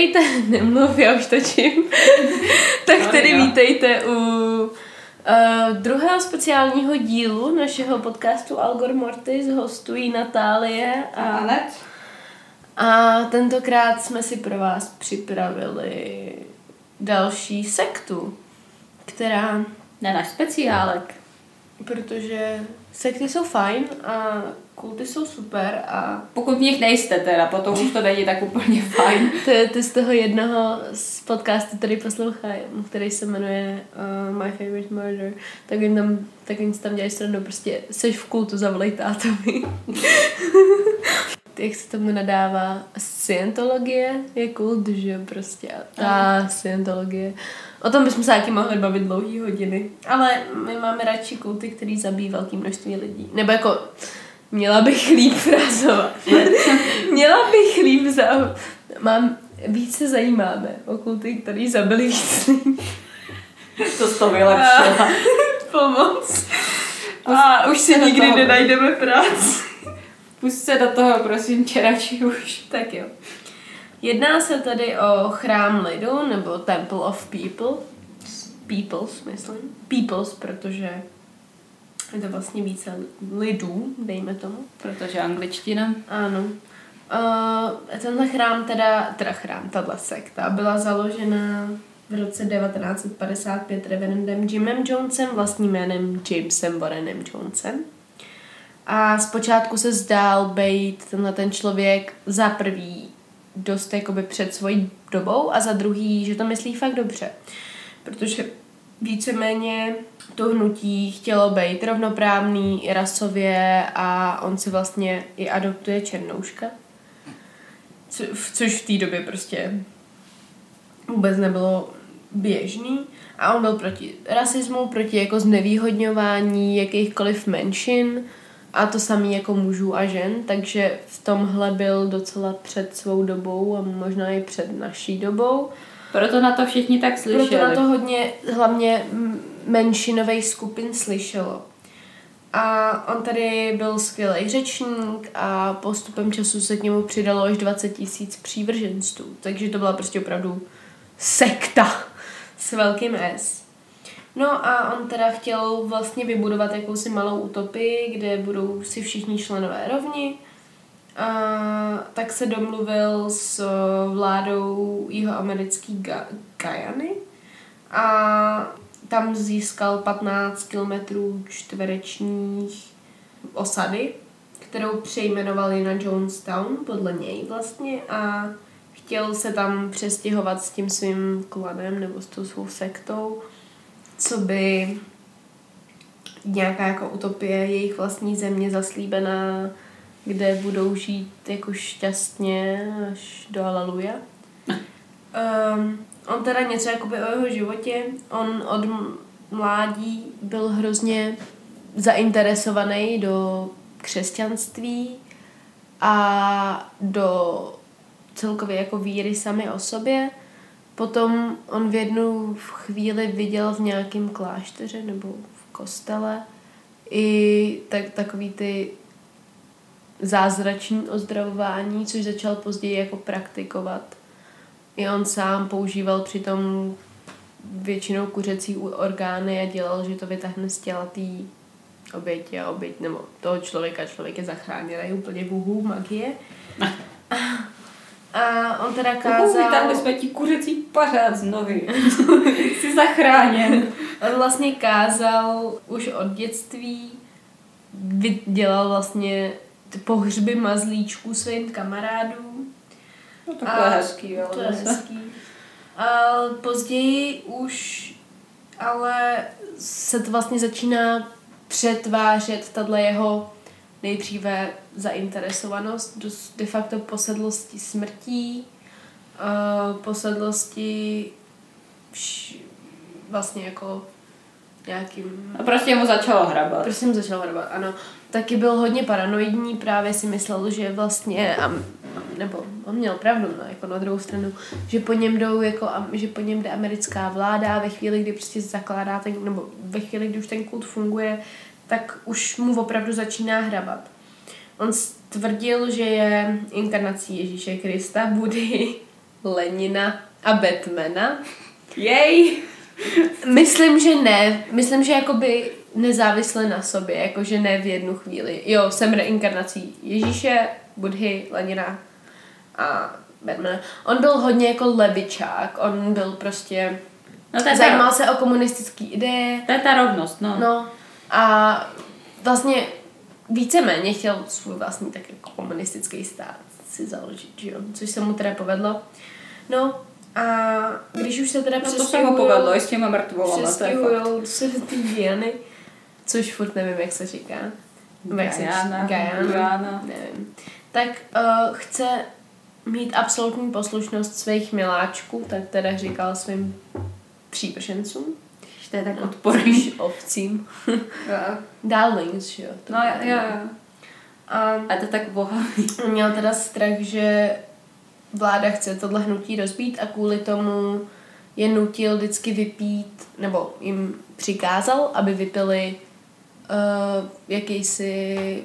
Vítejte, nemluv, já už točím. tak tedy vítejte u uh, druhého speciálního dílu našeho podcastu Algor Mortis. Hostují Natálie a Anet. A tentokrát jsme si pro vás připravili další sektu, která, Ne, náš speciálek. protože sekty jsou fajn a kulty jsou super a Pokud v nich nejste teda, potom už to není tak úplně fajn. ty, ty z toho jednoho z podcastu, který poslouchají, který se jmenuje uh, My Favorite Murder, tak jim tam, tak jim tam dělají srandu, prostě seš v kultu, zavolej tátovi. Jak se tomu nadává Scientologie je kult, že prostě a ta Scientologie. O tom bychom se taky mohli bavit dlouhý hodiny. Ale my máme radši kulty, který zabíjí velké množství lidí. Nebo jako, měla bych líp frázovat. měla bych líp za... Mám, víc se zajímáme o kulty, který zabili víc lidí. To z to vylepšila. Pomoc. A už si do nikdy toho. nenajdeme práci. Pust se do toho, prosím tě, radši už. Tak jo. Jedná se tady o chrám lidu, nebo Temple of People. Peoples, myslím. Peoples, protože je to vlastně více lidů, dejme tomu. Protože angličtina. Ano. Uh, tenhle chrám teda, teda chrám, tahle sekta, byla založena v roce 1955 reverendem Jimem Jonesem, vlastním jménem Jamesem Warrenem Jonesem. A zpočátku se zdál být tenhle ten člověk za prvý dost jakoby před svojí dobou a za druhý, že to myslí fakt dobře. Protože víceméně to hnutí chtělo být rovnoprávný i rasově a on si vlastně i adoptuje černouška. Co, což v té době prostě vůbec nebylo běžný. A on byl proti rasismu, proti jako znevýhodňování jakýchkoliv menšin a to samý jako mužů a žen, takže v tomhle byl docela před svou dobou a možná i před naší dobou. Proto na to všichni tak slyšeli. Proto na to hodně, hlavně m- menšinových skupin slyšelo. A on tady byl skvělý řečník a postupem času se k němu přidalo až 20 tisíc přívrženců. Takže to byla prostě opravdu sekta s velkým S. No a on teda chtěl vlastně vybudovat jakousi malou utopii, kde budou si všichni členové rovni. A tak se domluvil s vládou jihoamerický Ga- Guyany. A tam získal 15 kilometrů čtverečních osady, kterou přejmenovali na Jonestown podle něj vlastně a chtěl se tam přestěhovat s tím svým klanem nebo s tou svou sektou, co by nějaká jako utopie jejich vlastní země zaslíbená, kde budou žít jako šťastně až do Aleluja. Um, on teda něco jakoby o jeho životě. On od mládí byl hrozně zainteresovaný do křesťanství a do celkově jako víry sami o sobě. Potom on v jednu chvíli viděl v nějakém klášteře nebo v kostele i tak, takový ty zázrační ozdravování, což začal později jako praktikovat. I on sám používal přitom většinou kuřecí orgány a dělal, že to vytáhne z těla té oběti a oběť, nebo toho člověka, člověk je zachránil, je úplně vuhu, magie. A on teda kázal... Tam jsme ti kuřecí pařád z nohy. Jsi zachráněn. On vlastně kázal už od dětství, dělal vlastně pohřby mazlíčků svým kamarádům. No takhle A hezký, jo. To je hezký. A později už ale se to vlastně začíná přetvářet tato jeho nejdříve zainteresovanost do de facto posedlosti smrtí, a posedlosti vš- vlastně jako nějakým A prostě mu začalo hrabat. Prostě jsem začal hrabat, ano. Taky byl hodně paranoidní, právě si myslel, že vlastně, a, nebo on měl pravdu, no, jako na druhou stranu, že po něm jdou, jako, a- že po něm jde americká vláda ve chvíli, kdy prostě zakládá ten, nebo ve chvíli, kdy už ten kult funguje, tak už mu opravdu začíná hrabat. On tvrdil, že je inkarnací Ježíše Krista, Budy Lenina a Batmana. Jej! Myslím, že ne. Myslím, že jakoby nezávisle na sobě, jakože ne v jednu chvíli. Jo, jsem reinkarnací Ježíše, Budhy, Lenina a Batmana. On byl hodně jako levičák, on byl prostě... No to je Zajímal ta, se o komunistické ideje. to je ta rovnost, no. No a vlastně víceméně chtěl svůj vlastní tak jako komunistický stát si založit, že jo? Což se mu teda povedlo. No a když už se teda No to se mu povedlo i s těma mrtvolama, to je fakt. přestěhujou se ty Diany, což furt nevím, jak se říká. Guyana, Guyana. nevím. Tak uh, chce mít absolutní poslušnost svých miláčků, tak teda říkal svým přípršencům, To je tak odporný. spíš ovcím. Darlings, že jo? to No jo, jo. A A to tak bohavý. měl teda strach, že vláda chce tohle hnutí rozbít a kvůli tomu je nutil vždycky vypít, nebo jim přikázal, aby vypili uh, jakýsi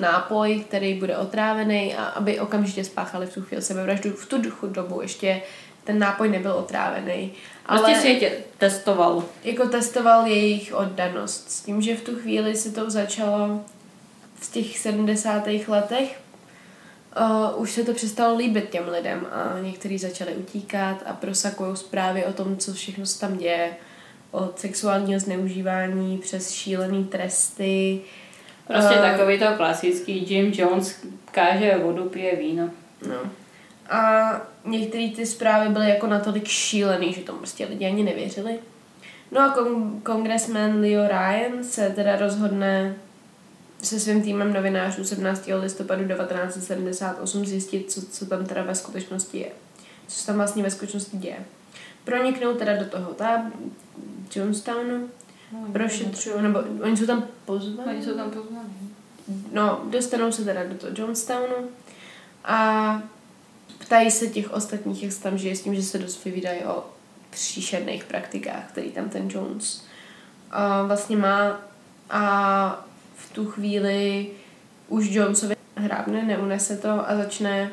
nápoj, který bude otrávený a aby okamžitě spáchali v tu chvíli sebevraždu. V tu dobu ještě ten nápoj nebyl otrávený. Prostě si je tě testoval. jako testoval jejich oddanost. S tím, že v tu chvíli se to začalo v těch 70. letech, uh, už se to přestalo líbit těm lidem a někteří začali utíkat a prosakují zprávy o tom, co všechno se tam děje. Od sexuálního zneužívání přes šílený tresty. Prostě Eh, takový to klasický Jim Jones káže vodu, pije víno. No. A některé ty zprávy byly jako natolik šílený, že tomu prostě lidi ani nevěřili. No a kon- kongresmen Leo Ryan se teda rozhodne se svým týmem novinářů 17. listopadu 1978 zjistit, co, co tam teda ve skutečnosti je. Co se tam vlastně ve skutečnosti děje. Proniknou teda do toho ta Jonestownu, prošetřují, nebo oni jsou tam pozvaní. Oni jsou tam pozvaní. No, dostanou se teda do toho Jonestownu a ptají se těch ostatních, jak se tam žije, s tím, že se dost vyvídají o příšerných praktikách, který tam ten Jones a vlastně má a tu chvíli už Jonesovi hrábne, neunese to a začne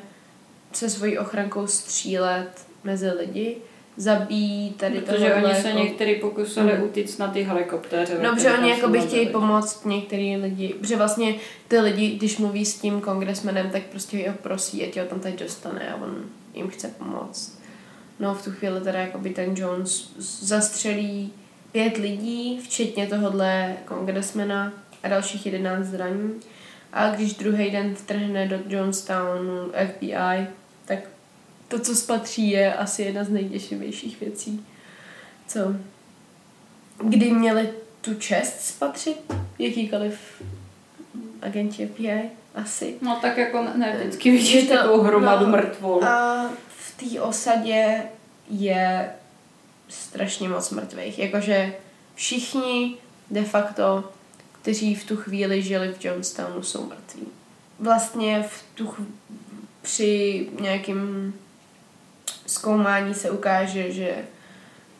se svojí ochrankou střílet mezi lidi, zabíjí tady Protože tohohle oni se jako- některý pokusili Mm. utíct na ty helikoptéře. No, protože oni jako by chtějí pomoct některý lidi, protože vlastně ty lidi, když mluví s tím kongresmenem, tak prostě ho prosí, ať ho tam teď dostane a on jim chce pomoct. No v tu chvíli teda jako by ten Jones zastřelí pět lidí, včetně tohohle kongresmena a dalších jedenáct zraní. A když druhý den vtrhne do Johnstownu FBI, tak to, co spatří, je asi jedna z nejděšivějších věcí, co kdy měli tu čest spatřit jakýkoliv agenti FBI, asi. No tak jako ne, ne vždycky vidíš to- takovou hromadu no, mrtvol. A v té osadě je strašně moc mrtvých. Jakože všichni de facto, kteří v tu chvíli žili v Johnstownu, jsou mrtví. Vlastně v tu chv- při nějakém zkoumání se ukáže, že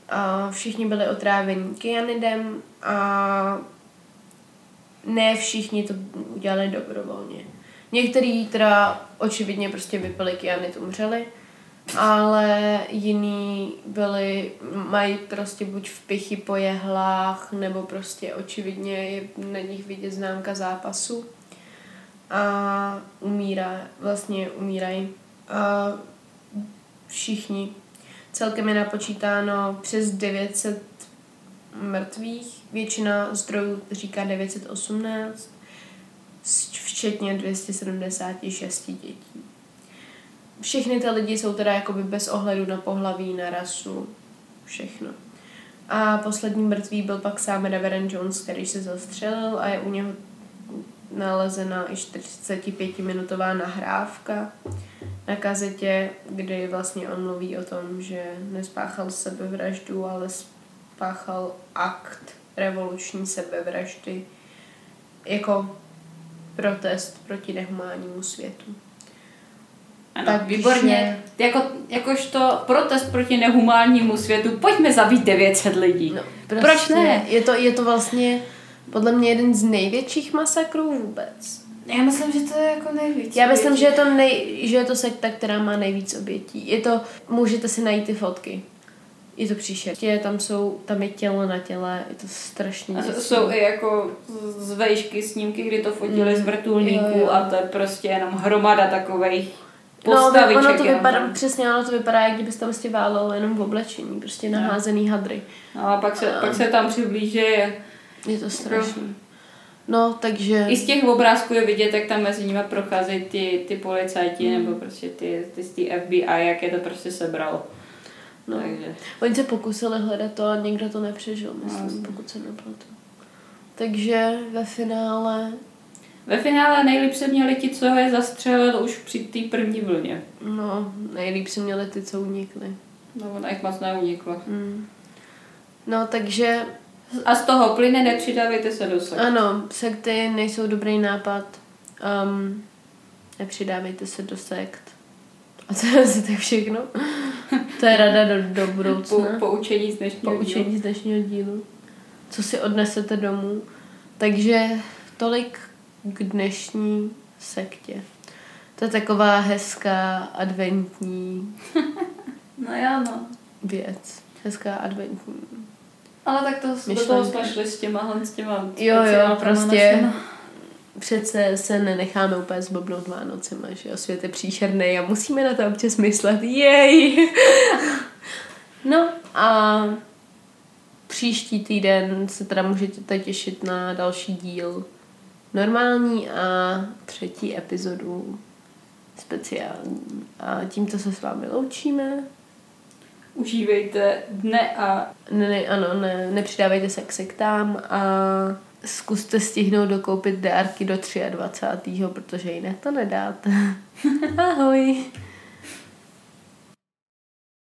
a všichni byli otráveni kyanidem a ne všichni to udělali dobrovolně. Některý teda očividně prostě vypili kyanid, umřeli, ale jiní byli, mají prostě buď v pichy po jehlách, nebo prostě očividně je na nich vidět známka zápasu a umírá, vlastně umírají. A všichni. Celkem je napočítáno přes 900 mrtvých, většina zdrojů říká 918, s- včetně 276 dětí. Všechny ty lidi jsou teda jakoby bez ohledu na pohlaví, na rasu, všechno. A poslední mrtvý byl pak sám Reverend Jones, který se zastřelil a je u něho nalezena i 45-minutová nahrávka na kazetě, kdy vlastně on mluví o tom, že nespáchal sebevraždu, ale spáchal akt revoluční sebevraždy jako protest proti nehumánnímu světu. Ano, takže- výborně. Jako, jakožto protest proti nehumánnímu světu, pojďme zabít 900 lidí. No, Proč ne? Je to, je to vlastně podle mě jeden z největších masakrů vůbec. Já myslím, že to je jako nejvíc. Já myslím, že je to, nej, že je to sekta, která má nejvíc obětí. Je to, můžete si najít ty fotky. Je to příšerně. Tam jsou, tam je tělo na těle, je to strašně A jsou i jako z vejšky snímky, kdy to fotili Mm. z vrtulníků Jo, jo. a to je prostě jenom hromada takových No, ono to vypadá, tam. přesně ono to vypadá, jak kdybyste prostě válelo jenom v oblečení, prostě naházený hadry. No a pak se, pak se tam přiblíží. Je to strašný. No, takže... I z těch obrázků je vidět, jak tam mezi nimi procházejí ty, ty policajti Mm. nebo prostě ty, ty z té FBI, jak je to prostě sebralo. No. Takže. Oni se pokusili hledat to a někdo to nepřežil, myslím, jasně. pokud se nepletu. Takže ve finále, Ve finále nejlíp se měli ti, co je zastřelil už při té první vlně. no, nejlíp se měli ty, co unikly. No ona jich moc neuniklo. Mm. No, takže A z toho plyne nepřidávejte se do sebe. ano, sekty nejsou dobrý nápad. Um, nepřidávejte se do sekt. A to je asi tak všechno. To je rada do, do Po, budoucna. poučení z dnešního dílu. poučení z dnešního dílu, co si odnesete domů. Takže tolik k dnešní sektě. To je taková hezká adventní No já no. věc. Hezká adventní. Ale tak to, do toho jsme šli s těma, s těma Jo, jo, prostě našima. přece se nenecháme úplně zbobnout Vánocema, že jo, svět je příšerný a musíme na to občas myslet. Jej! no a příští týden se teda můžete těšit na další díl normální a třetí epizodu speciální. A tímto se s vámi loučíme. Užívejte dne a Ne, ne, ano, ne, nepřidávejte se k sektám a zkuste stihnout dokoupit dárky do 23. protože jinak to nedáte. Ahoj.